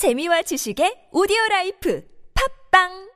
재미와 지식의 오디오 라이프. 팝빵!